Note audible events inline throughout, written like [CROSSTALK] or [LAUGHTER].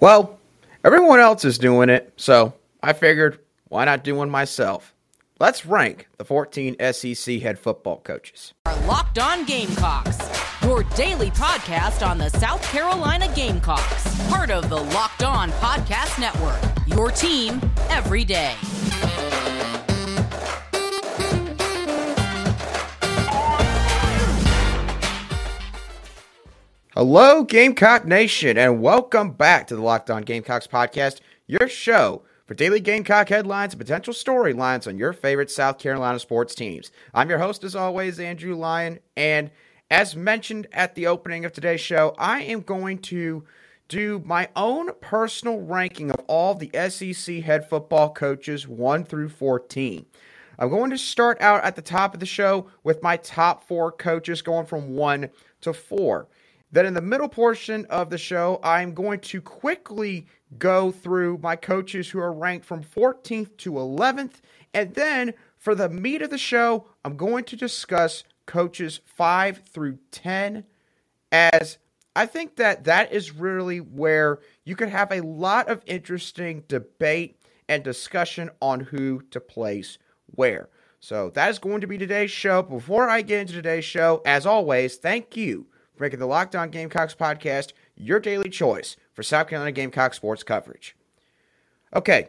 Well, everyone else is doing it, so I figured why not do one myself? Let's rank the 14 SEC head football coaches. Our Locked On Gamecocks, your daily podcast on the South Carolina Gamecocks, part of the Locked On Podcast Network. Your team every day. Hello, Gamecock Nation, and welcome back to the Locked On Gamecocks podcast, your show for daily Gamecock headlines and potential storylines on your favorite South Carolina sports teams. I'm your host, as always, Andrew Lyon, and as mentioned at the opening of today's show, I am going to do my own personal ranking of all the SEC head football coaches 1 through 14. I'm going to start out at the top of the show with my top four coaches going from 1 to 4. Then in the middle portion of the show, I'm going to quickly go through my coaches who are ranked from 14th to 11th. And then for the meat of the show, I'm going to discuss coaches 5 through 10 as I think that that is really where you could have a lot of interesting debate and discussion on who to place where. So that is going to be today's show. Before I get into today's show, as always, thank you making the Locked On Gamecocks podcast your daily choice for South Carolina Gamecock sports coverage. Okay,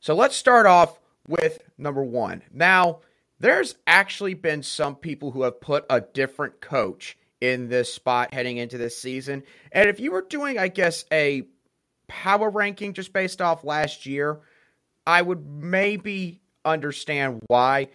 so let's start off with number one. Now, there's actually been some people who have put a different coach in this spot heading into this season. And if you were doing, I guess, a power ranking just based off last year, I would maybe understand why.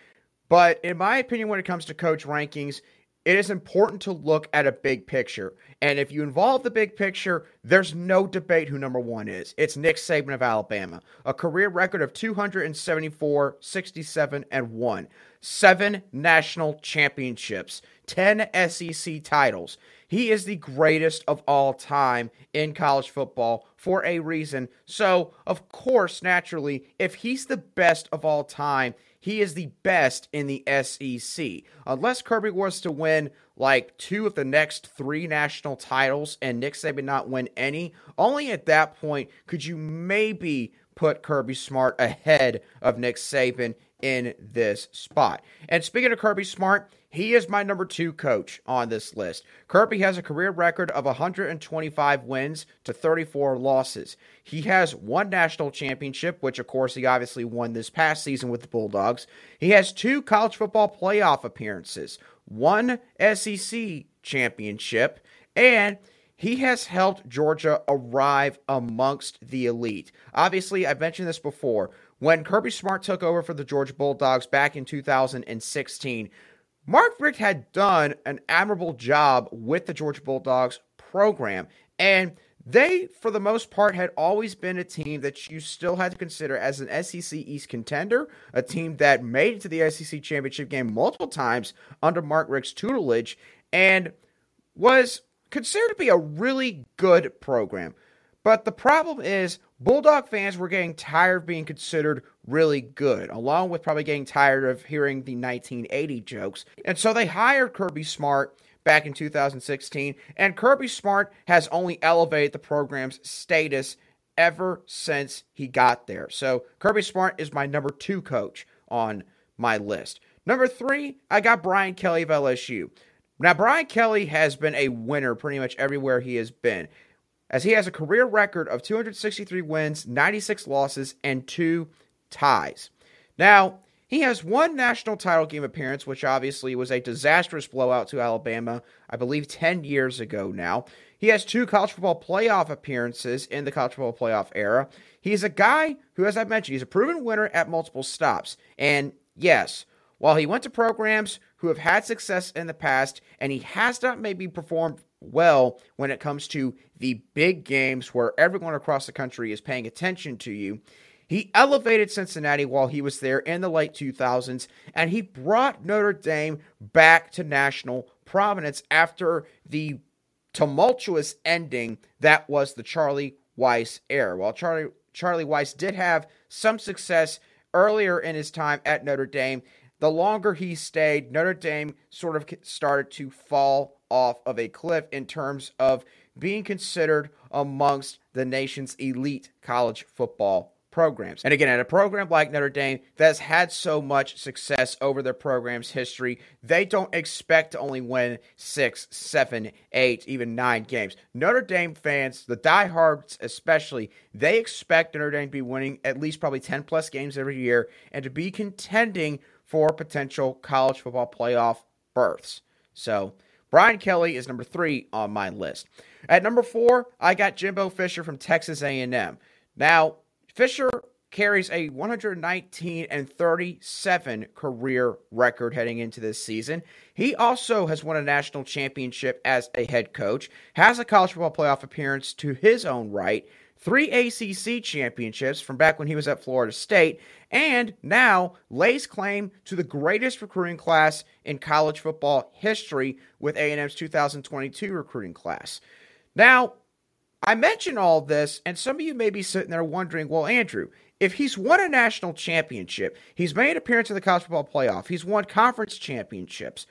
But in my opinion, when it comes to coach rankings, it is important to look at a big picture. And if you involve the big picture, there's no debate who number one is. It's Nick Saban of Alabama, a career record of 274, 67, and 1, seven national championships, 10 SEC titles. He is the greatest of all time in college football for a reason. So, of course, naturally, if he's the best of all time, he is the best in the SEC. Unless Kirby was to win like two of the next three national titles and Nick Saban not win any, only at that point could you maybe put Kirby Smart ahead of Nick Saban in this spot. And speaking of Kirby Smart, he is my number two coach on this list. Kirby has a career record of 125 wins to 34 losses. He has one national championship, which of course he obviously won this past season with the Bulldogs. He has two college football playoff appearances, one SEC championship, and he has helped Georgia arrive amongst the elite. Obviously, I've mentioned this before. When Kirby Smart took over for the Georgia Bulldogs back in 2016, Mark Richt had done an admirable job with the Georgia Bulldogs program. And they, for the most part, had always been a team that you still had to consider as an SEC East contender, a team that made it to the SEC championship game multiple times under Mark Richt's tutelage, and was considered to be a really good program. But the problem is, Bulldog fans were getting tired of being considered really good, along with probably getting tired of hearing the 1980 jokes. And so they hired Kirby Smart back in 2016, and Kirby Smart has only elevated the program's status ever since he got there. So Kirby Smart is my number two coach on my list. Number three, I got Brian Kelly of LSU. Now, Brian Kelly has been a winner pretty much everywhere he has been, as he has a career record of 263 wins, 96 losses, and two ties. Now, he has one national title game appearance, which obviously was a disastrous blowout to Alabama, I believe 10 years ago now. He has two college football playoff appearances in the college football playoff era. He's a guy who, as I mentioned, he's a proven winner at multiple stops. And yes, while he went to programs who have had success in the past, and he has not maybe performed well when it comes to the big games where everyone across the country is paying attention to you, he elevated Cincinnati while he was there in the late 2000s, and he brought Notre Dame back to national prominence after the tumultuous ending that was the Charlie Weis era. While Charlie Charlie Weis did have some success earlier in his time at Notre Dame, the longer he stayed, Notre Dame sort of started to fall off of a cliff in terms of being considered amongst the nation's elite college football programs. And again, at a program like Notre Dame that's had so much success over their program's history, they don't expect to only win six, seven, eight, even nine games. Notre Dame fans, the diehards especially, they expect Notre Dame to be winning at least probably 10 plus games every year and to be contending for potential college football playoff berths. So, Brian Kelly is number three on my list. At number four, I got Jimbo Fisher from Texas A&M. Now, Fisher carries a 119 and 37 career record heading into this season. He also has won a national championship as a head coach, has a college football playoff appearance to his own right, three ACC championships from back when he was at Florida State, and now lays claim to the greatest recruiting class in college football history with A&M's 2022 recruiting class. Now, I mention all this, and some of you may be sitting there wondering, well, Andrew, if he's won a national championship, he's made appearance in the college football playoff, he's won conference championships.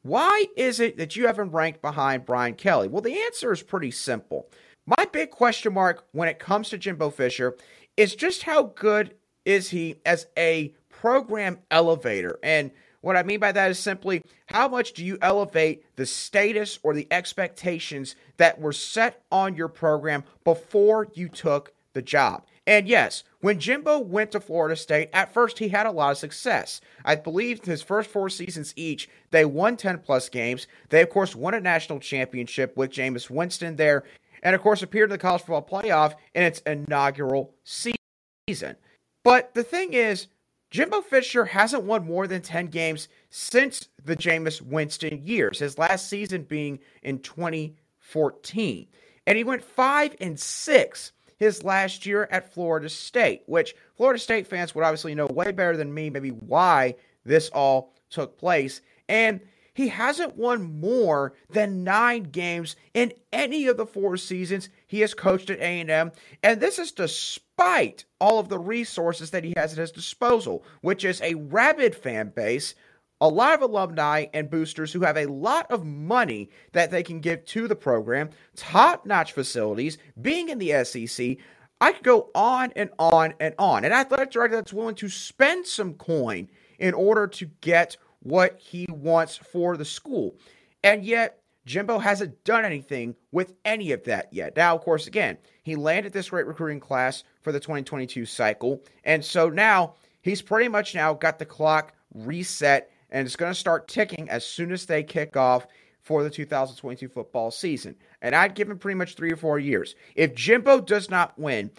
Why is it that you haven't ranked behind Brian Kelly? Well, the answer is pretty simple. My big question mark when it comes to Jimbo Fisher is just how good is he as a program elevator? And what I mean by that is simply how much do you elevate the status or the expectations that were set on your program before you took the job? And yes, when Jimbo went to Florida State, at first he had a lot of success. I believe his first four seasons each, they won 10 plus games. They, of course, won a national championship with Jameis Winston there, and of course, appeared in the college football playoff in its inaugural season. But the thing is, Jimbo Fisher hasn't won more than 10 games since the Jameis Winston years, his last season being in 2014. And he went 5 and 6 his last year at Florida State, which Florida State fans would obviously know way better than me maybe why this all took place. And he hasn't won more than 9 games in any of the four seasons he has coached at A&M, and this is despite all of the resources that he has at his disposal, which is a rabid fan base, a lot of alumni and boosters who have a lot of money that they can give to the program, top-notch facilities, being in the SEC. I could go on and on and on. An athletic director that's willing to spend some coin in order to get what he wants for the school. And yet, Jimbo hasn't done anything with any of that yet. Now, of course, again, he landed this great recruiting class for the 2022 cycle. And so now he's pretty much now got the clock reset and it's going to start ticking as soon as they kick off for the 2022 football season. And I'd give him pretty much three or four years. If Jimbo does not win,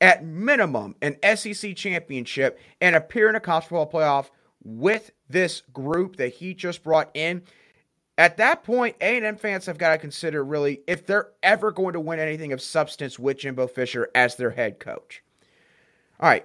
at minimum, an SEC championship and appear in a college football playoff with this group that he just brought in, at that point, A&M fans have got to consider really if they're ever going to win anything of substance with Jimbo Fisher as their head coach. All right.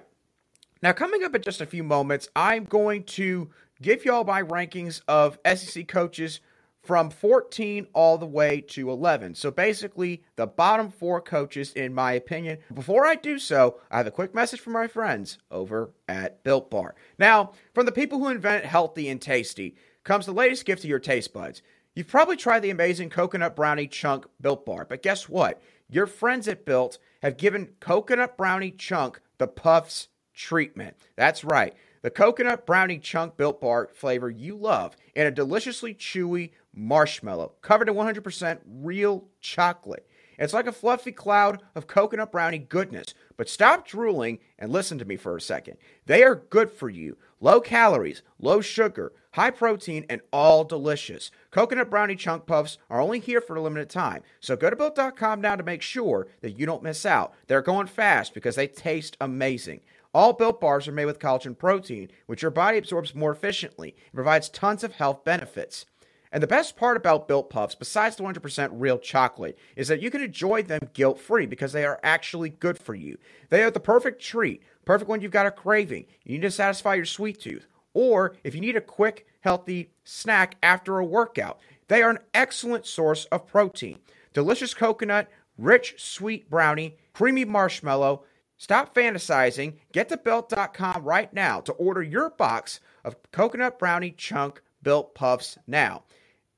Now, coming up in just a few moments, I'm going to give y'all my rankings of SEC coaches from 14 all the way to 11. So basically, the bottom four coaches, in my opinion. Before I do so, I have a quick message from my friends over at Built Bar. Now, from the people who invent healthy and tasty, comes the latest gift to your taste buds. You've probably tried the amazing coconut brownie chunk Built Bar, but guess what? Your friends at Built have given coconut brownie chunk the Puffs treatment. That's right. The coconut brownie chunk Built Bar flavor you love in a deliciously chewy marshmallow covered in 100% real chocolate. It's like a fluffy cloud of coconut brownie goodness. But stop drooling and listen to me for a second. They are good for you. Low calories, low sugar, high protein, and all delicious. Coconut brownie chunk puffs are only here for a limited time. So go to built.com now to make sure that you don't miss out. They're going fast because they taste amazing. All built bars are made with collagen protein, which your body absorbs more efficiently and provides tons of health benefits. And the best part about Built Puffs, besides the 100% real chocolate, is that you can enjoy them guilt free because they are actually good for you. They are the perfect treat, perfect when you've got a craving, you need to satisfy your sweet tooth, or if you need a quick, healthy snack after a workout. They are an excellent source of protein. Delicious coconut, rich, sweet brownie, creamy marshmallow. Stop fantasizing. Get to built.com right now to order your box of coconut brownie chunk built puffs now.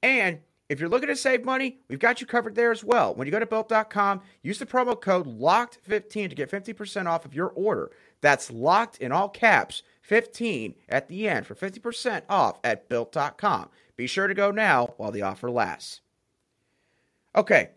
And if you're looking to save money, we've got you covered there as well. When you go to built.com, use the promo code LOCKED15 to get 50% off of your order. That's locked in all caps, 15 at the end for 50% off at built.com. Be sure to go now while the offer lasts. Okay,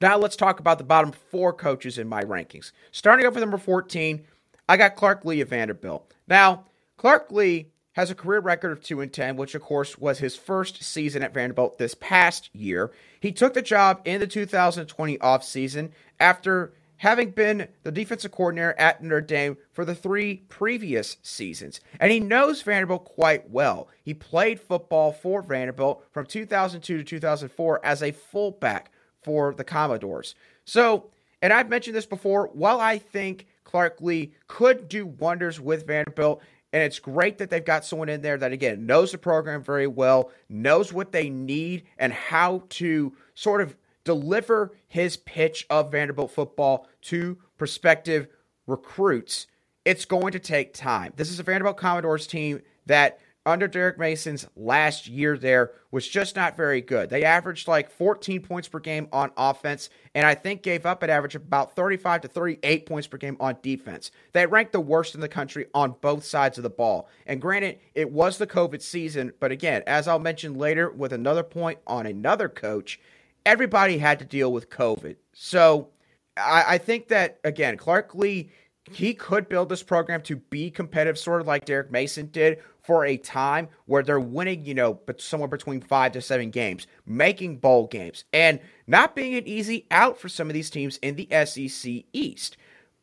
now let's talk about the bottom four coaches in my rankings. Starting off with number 14, I got Clark Lea of Vanderbilt. Now, Clark Lea has a career record of 2 and 10, which of course was his first season at Vanderbilt this past year. He took the job in the 2020 offseason after having been the defensive coordinator at Notre Dame for the three previous seasons. And he knows Vanderbilt quite well. He played football for Vanderbilt from 2002 to 2004 as a fullback for the Commodores. So, and I've mentioned this before, while I think Clark Lea could do wonders with Vanderbilt, and it's great that they've got someone in there that, again, knows the program very well, knows what they need, and how to sort of deliver his pitch of Vanderbilt football to prospective recruits, it's going to take time. This is a Vanderbilt Commodores team that under Derek Mason's last year there was just not very good. They averaged like 14 points per game on offense, and I think gave up an average of about 35 to 38 points per game on defense. They ranked the worst in the country on both sides of the ball. And granted, it was the COVID season, but again, as I'll mention later with another point on another coach, everybody had to deal with COVID. So I, I think that, again, Clark Lea, he could build this program to be competitive, sort of like Derek Mason did for a time where they're winning, you know, but somewhere between five to seven games, making bowl games, and not being an easy out for some of these teams in the SEC East.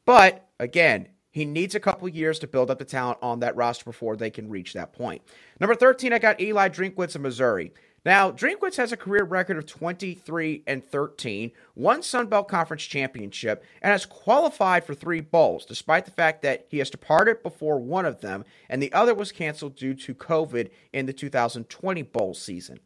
But again, he needs a couple years to build up the talent on that roster before they can reach that point. Number 13, I got Eli Drinkwitz of Missouri. Now, Drinkwitz has a career record of 23 and 13, won Sun Belt Conference championship, and has qualified for three bowls, despite the fact that he has departed before one of them, and the other was canceled due to COVID in the 2020 bowl season.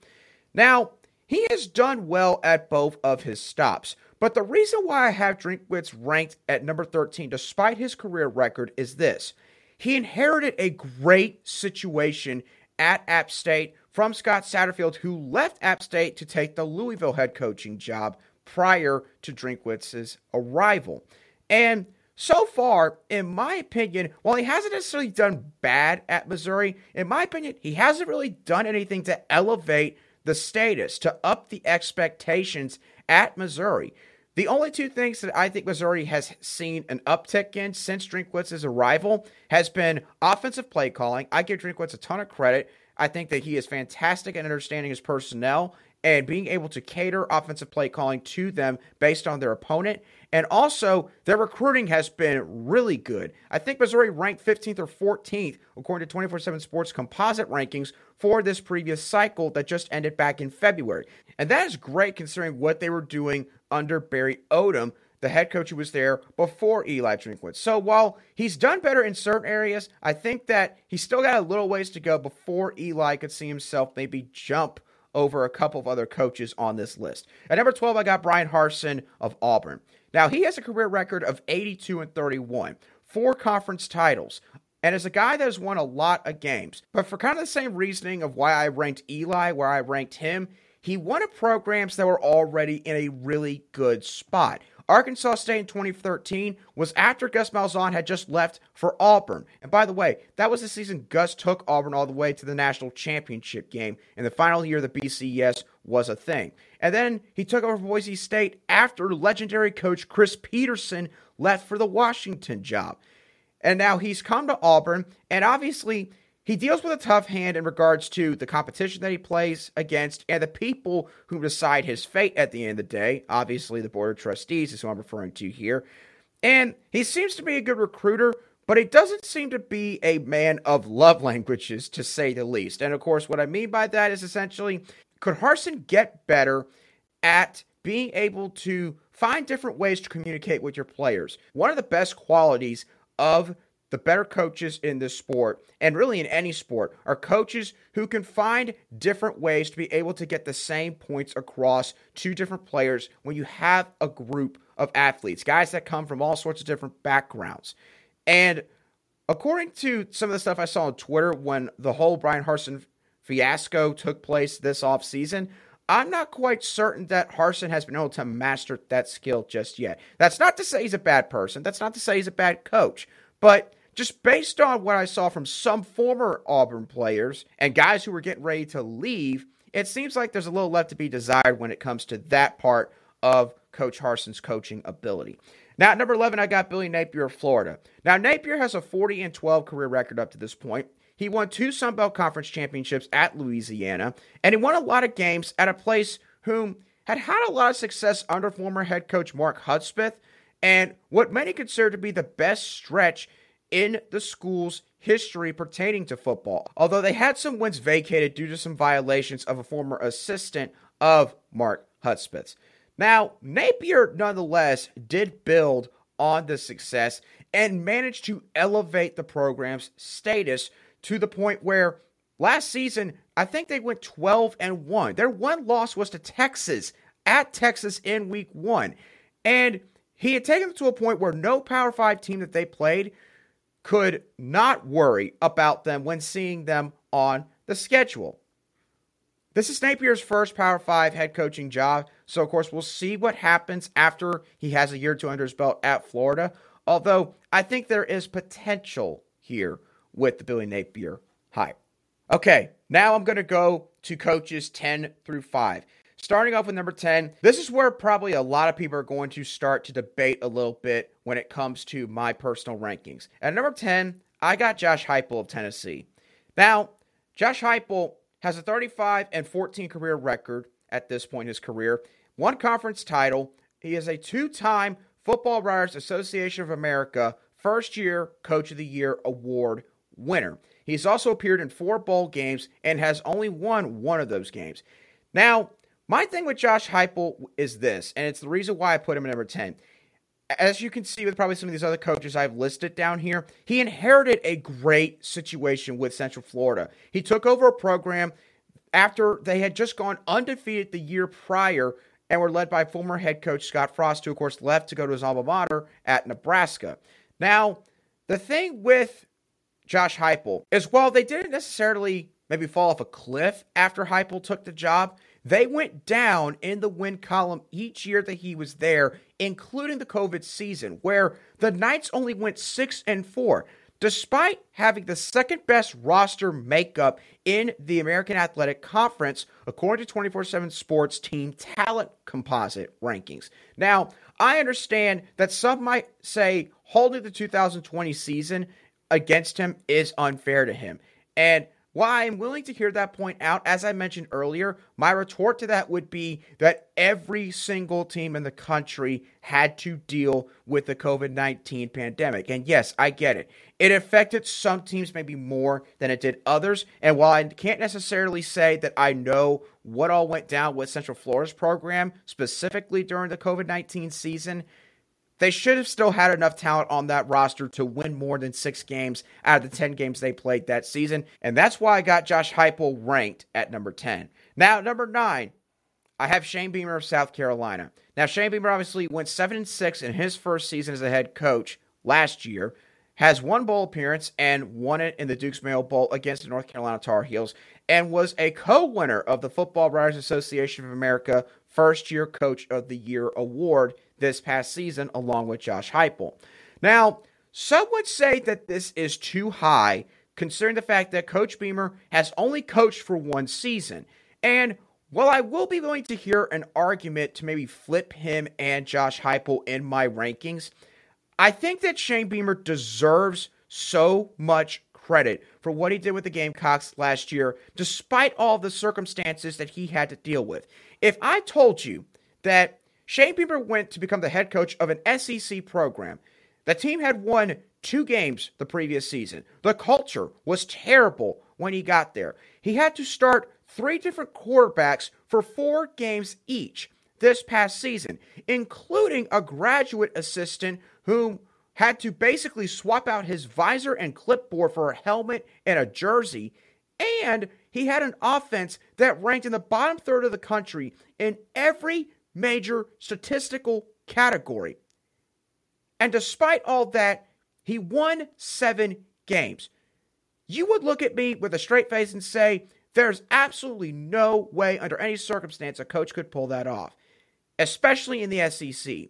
Now, he has done well at both of his stops, but the reason why I have Drinkwitz ranked at number 13, despite his career record, is this. He inherited a great situation at App State from Scott Satterfield, who left App State to take the Louisville head coaching job prior to Drinkwitz's arrival. And so far, in my opinion, while he hasn't necessarily done bad at Missouri, in my opinion, he hasn't really done anything to elevate the status, to up the expectations at Missouri. The only two things that I think Missouri has seen an uptick in since Drinkwitz's arrival has been offensive play calling. I give Drinkwitz a ton of credit. I think that he is fantastic at understanding his personnel and being able to cater offensive play calling to them based on their opponent. And also, their recruiting has been really good. I think Missouri ranked 15th or 14th, according to 24 7 Sports composite rankings, for this previous cycle that just ended back in February. And that is great considering what they were doing under Barry Odom the head coach who was there before Eli Drinkwitz. So while he's done better in certain areas, I think that he's still got a little ways to go before Eli could see himself maybe jump over a couple of other coaches on this list. At number 12, I got Brian Harsin of Auburn. Now, he has a career record of 82 and 31, four conference titles, and is a guy that has won a lot of games. But for kind of the same reasoning of why I ranked Eli where I ranked him, he won at programs that were already in a really good spot. Arkansas State in 2013 was after Gus Malzahn had just left for Auburn. And by the way, that was the season Gus took Auburn all the way to the national championship game. In the final year, the BCS was a thing. And then he took over Boise State after legendary coach Chris Petersen left for the Washington job. And now he's come to Auburn, and obviously he deals with a tough hand in regards to the competition that he plays against and the people who decide his fate at the end of the day. Obviously, the board of trustees is who I'm referring to here. And he seems to be a good recruiter, but he doesn't seem to be a man of love languages, to say the least. And of course, what I mean by that is essentially could Harsin get better at being able to find different ways to communicate with your players? One of the best qualities of the better coaches in this sport, and really in any sport, are coaches who can find different ways to be able to get the same points across to different players when you have a group of athletes, guys that come from all sorts of different backgrounds. And according to some of the stuff I saw on Twitter when the whole Brian Harsin fiasco took place this offseason, I'm not quite certain that Harsin has been able to master that skill just yet. That's not to say he's a bad person. That's not to say he's a bad coach. But just based on what I saw from some former Auburn players and guys who were getting ready to leave, it seems like there's a little left to be desired when it comes to that part of Coach Harsin's coaching ability. Now, at number 11, I got Billy Napier of Florida. Now, Napier has a 40 and 12 career record up to this point. He won two Sun Belt Conference championships at Louisiana, and he won a lot of games at a place whom had had a lot of success under former head coach Mark Hudspeth, and what many consider to be the best stretch in the school's history pertaining to football. Although they had some wins vacated due to some violations of a former assistant of Mark Hudspeth's. Now, Napier nonetheless did build on the success and managed to elevate the program's status to the point where last season, I think they went 12 and 1. Their one loss was to Texas at Texas in week one. And he had taken them to a point where no Power 5 team that they played could not worry about them when seeing them on the schedule. This is Napier's first Power 5 head coaching job, so of course we'll see what happens after he has a year or two under his belt at Florida. Although I think there is potential here with the Billy Napier hype. Okay, now I'm going to go to coaches 10 through 5. Starting off with number 10, this is where probably a lot of people are going to start to debate a little bit when it comes to my personal rankings. At number 10, I got Josh Heupel of Tennessee. Now, Josh Heupel has a 35 and 14 career record at this point in his career, one conference title. He is a two time Football Writers Association of America First Year Coach of the Year award winner. He's also appeared in four bowl games and has only won one of those games. Now, my thing with Josh Heupel is this, and it's the reason why I put him at number 10. As you can see with probably some of these other coaches I've listed down here, he inherited a great situation with Central Florida. He took over a program after they had just gone undefeated the year prior and were led by former head coach Scott Frost, who, of course, left to go to his alma mater at Nebraska. Now, the thing with Josh Heupel is while they didn't necessarily maybe fall off a cliff after Heupel took the job, they went down in the win column each year that he was there, including the COVID season, where the Knights only went 6 and 4, despite having the second best roster makeup in the American Athletic Conference, according to 24 7 Sports Team Talent Composite rankings. Now, I understand that some might say holding the 2020 season against him is unfair to him. And while I'm willing to hear that point out, as I mentioned earlier, my retort to that would be that every single team in the country had to deal with the COVID 19 pandemic. And yes, I get it. It affected some teams maybe more than it did others. And while I can't necessarily say that I know what all went down with Central Florida's program, specifically during the COVID 19 season, they should have still had enough talent on that roster to win more than six games out of the 10 games they played that season. And that's why I got Josh Heupel ranked at number 10. Now, number nine, I have Shane Beamer of South Carolina. Now, Shane Beamer obviously went 7 and 6 in his first season as a head coach last year, has one bowl appearance and won it in the Duke's Mayo Bowl against the North Carolina Tar Heels, and was a co winner of the Football Writers Association of America First Year Coach of the Year award this past season, along with Josh Heupel. Now, some would say that this is too high, considering the fact that Coach Beamer has only coached for one season. And while I will be willing to hear an argument to maybe flip him and Josh Heupel in my rankings, I think that Shane Beamer deserves so much credit for what he did with the Gamecocks last year, despite all the circumstances that he had to deal with. If I told you that Shane Beamer went to become the head coach of an SEC program. The team had won two games the previous season. The culture was terrible when he got there. He had to start three different quarterbacks for four games each this past season, including a graduate assistant who had to basically swap out his visor and clipboard for a helmet and a jersey. And he had an offense that ranked in the bottom third of the country in every major statistical category. And despite all that, he won seven games. You would look at me with a straight face and say, There's absolutely no way, under any circumstance, a coach could pull that off, especially in the SEC.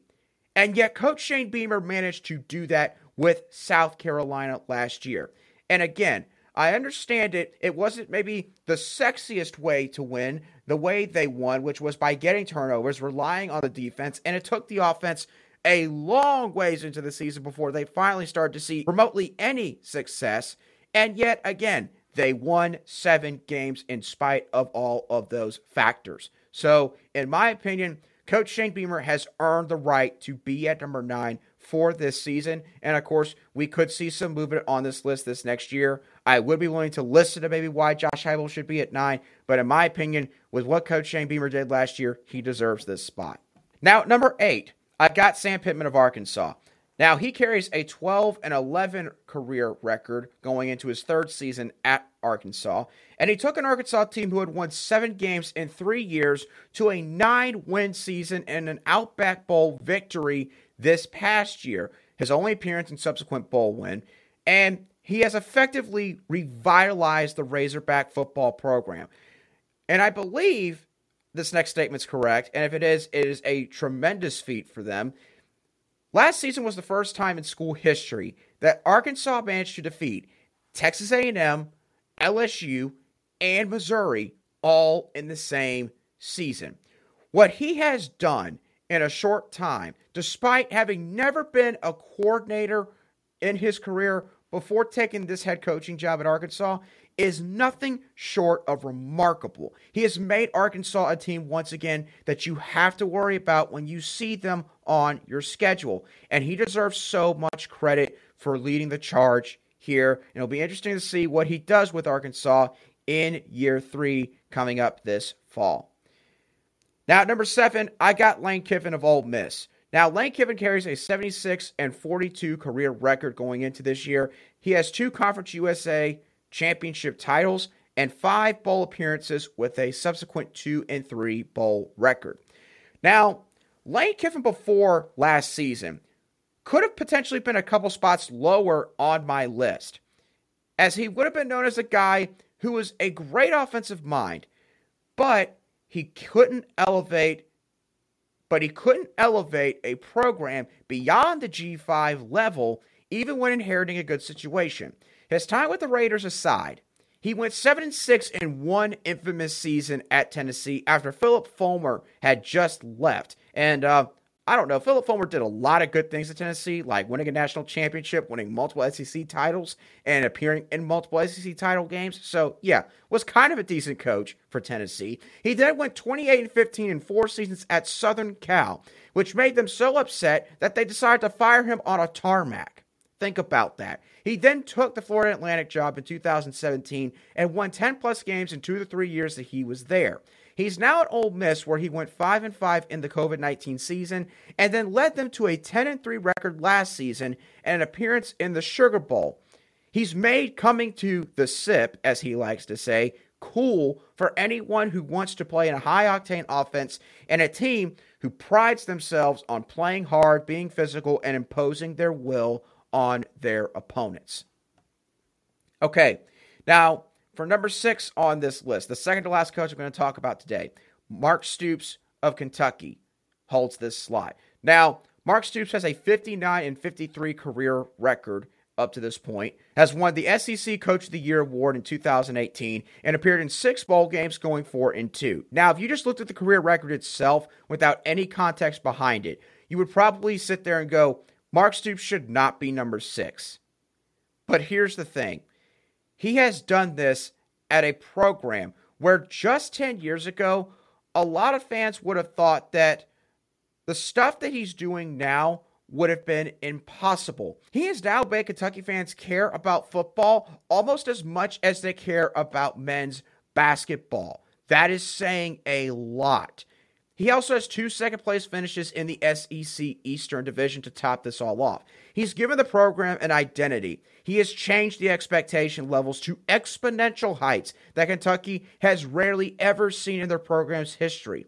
And yet, Coach Shane Beamer managed to do that with South Carolina last year. And again, I understand it. It wasn't maybe the sexiest way to win, the way they won, which was by getting turnovers, relying on the defense, and it took the offense a long ways into the season before they finally started to see remotely any success. And yet again, they won seven games in spite of all of those factors. So, in my opinion, Coach Shane Beamer has earned the right to be at number nine for this season. And of course, we could see some movement on this list this next year. I would be willing to listen to maybe why Josh Heupel should be at nine, but in my opinion, with what Coach Shane Beamer did last year, he deserves this spot. Now, number eight, I've got Sam Pittman of Arkansas. Now, he carries a 12 and 11 career record going into his third season at Arkansas, and he took an Arkansas team who had won seven games in three years to a nine win season and an Outback Bowl victory this past year, his only appearance and subsequent bowl win. And he has effectively revitalized the Razorback football program. And I believe this next statement's correct, and if it is, it is a tremendous feat for them. Last season was the first time in school history that Arkansas managed to defeat Texas A&M, LSU, and Missouri all in the same season. What he has done in a short time, despite having never been a coordinator in his career before taking this head coaching job at Arkansas, is nothing short of remarkable. He has made Arkansas a team once again that you have to worry about when you see them on your schedule. And he deserves so much credit for leading the charge here. And it'll be interesting to see what he does with Arkansas in year three coming up this fall. Now, at number seven, I got Lane Kiffin of Ole Miss. Now, Lane Kiffin carries a 76 and 42 career record going into this year. He has two Conference USA championship titles and five bowl appearances with a subsequent two and three bowl record. Now, Lane Kiffin before last season could have potentially been a couple spots lower on my list, as he would have been known as a guy who was a great offensive mind, but he couldn't elevate but he couldn't elevate a program beyond the G5 level even when inheriting a good situation. His time with the Raiders aside, he went 7 and 6 in one infamous season at Tennessee after Philip Fulmer had just left. And uh, I don't know, Philip Fulmer did a lot of good things at Tennessee, like winning a national championship, winning multiple SEC titles, and appearing in multiple SEC title games. So, yeah, was kind of a decent coach for Tennessee. He then went 28 and 15 in four seasons at Southern Cal, which made them so upset that they decided to fire him on a tarmac. Think about that. He then took the Florida Atlantic job in 2017 and won 10 plus games in two to three years that he was there. He's now at Ole Miss, where he went 5 and 5 in the COVID 19 season and then led them to a 10 and 3 record last season and an appearance in the Sugar Bowl. He's made coming to the SIP, as he likes to say, cool for anyone who wants to play in a high octane offense and a team who prides themselves on playing hard, being physical, and imposing their will on their opponents. Okay, now for number six on this list, the second to last coach I'm going to talk about today, Mark Stoops of Kentucky holds this slot. Now, Mark Stoops has a 59 and 53 career record up to this point, has won the SEC Coach of the Year award in 2018, and appeared in six bowl games, going four and two. Now, if you just looked at the career record itself without any context behind it, you would probably sit there and go, Mark Stoops should not be number six. But here's the thing he has done this at a program where just 10 years ago, a lot of fans would have thought that the stuff that he's doing now would have been impossible. He has now made Kentucky fans care about football almost as much as they care about men's basketball. That is saying a lot. He also has two second place finishes in the SEC Eastern Division to top this all off. He's given the program an identity. He has changed the expectation levels to exponential heights that Kentucky has rarely ever seen in their program's history.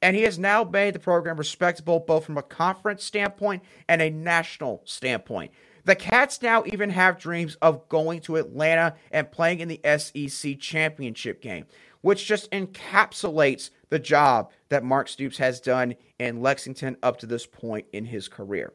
And he has now made the program respectable both from a conference standpoint and a national standpoint. The Cats now even have dreams of going to Atlanta and playing in the SEC championship game, which just encapsulates the job that Mark Stoops has done in Lexington up to this point in his career.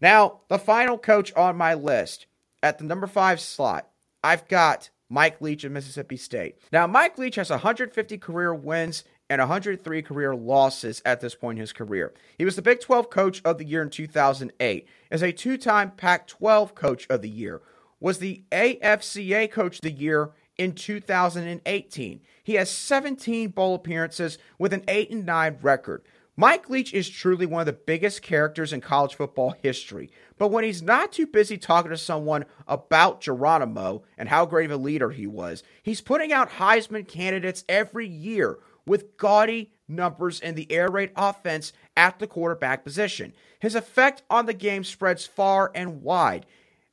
Now, the final coach on my list at the number five slot, I've got Mike Leach of Mississippi State. Now, Mike Leach has 150 career wins and 103 career losses at this point in his career. He was the Big 12 Coach of the Year in 2008, as a two-time Pac-12 Coach of the Year, was the AFCA Coach of the Year in 2018. He has 17 bowl appearances with an 8 and 9 record. Mike Leach is truly one of the biggest characters in college football history, but when he's not too busy talking to someone about Geronimo and how great of a leader he was, he's putting out Heisman candidates every year with gaudy numbers in the air raid offense at the quarterback position. His effect on the game spreads far and wide.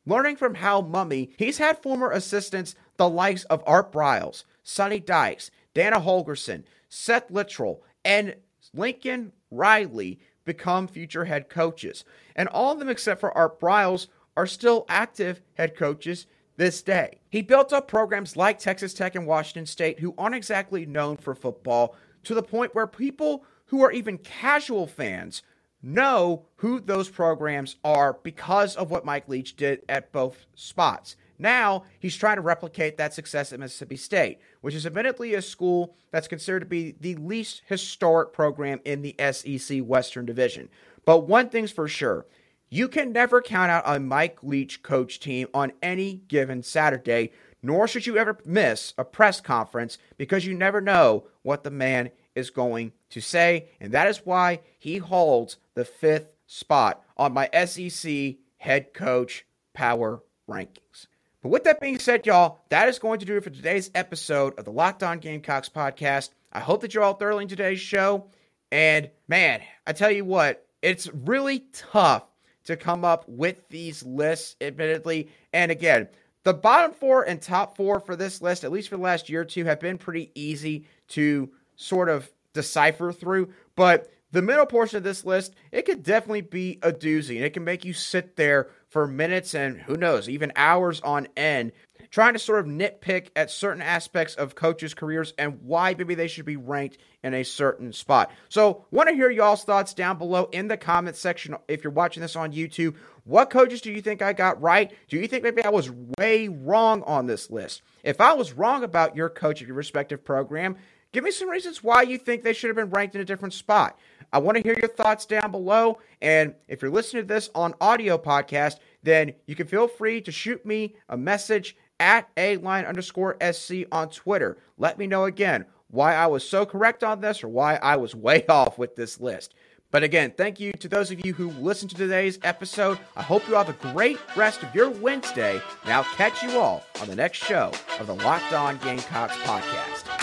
Learning from Hal Mumme, he's had former assistants the likes of Art Briles, Sonny Dykes, Dana Holgorsen, Seth Littrell, and Lincoln Riley become future head coaches. And all of them, except for Art Briles, are still active head coaches this day. He built up programs like Texas Tech and Washington State, who aren't exactly known for football, to the point where people who are even casual fans know who those programs are because of what Mike Leach did at both spots. Now he's trying to replicate that success at Mississippi State, which is admittedly a school that's considered to be the least historic program in the SEC Western Division. But one thing's for sure you can never count out a Mike Leach coach team on any given Saturday, nor should you ever miss a press conference because you never know what the man is going to say. And that is why he holds the fifth spot on my SEC head coach power rankings. But with that being said, y'all, that is going to do it for today's episode of the Locked On Gamecocks podcast. I hope that you're all thoroughly in today's show. And man, I tell you what, it's really tough to come up with these lists, admittedly. And again, the bottom four and top four for this list, at least for the last year or two, have been pretty easy to sort of decipher through. But the middle portion of this list, it could definitely be a doozy, and it can make you sit there for minutes and who knows, even hours on end, trying to sort of nitpick at certain aspects of coaches' careers and why maybe they should be ranked in a certain spot. So, want to hear y'all's thoughts down below in the comment section if you're watching this on YouTube. What coaches do you think I got right? Do you think maybe I was way wrong on this list? If I was wrong about your coach of your respective program, give me some reasons why you think they should have been ranked in a different spot. I want to hear your thoughts down below. And if you're listening to this on audio podcast, then you can feel free to shoot me a message at a line underscore SC on Twitter. Let me know again why I was so correct on this or why I was [LAUGHS] way off with this list. But again, thank you to those of you who listened to today's episode. I hope you have a great rest of your Wednesday, and I'll catch you all on the next show of the Locked On Gamecocks podcast.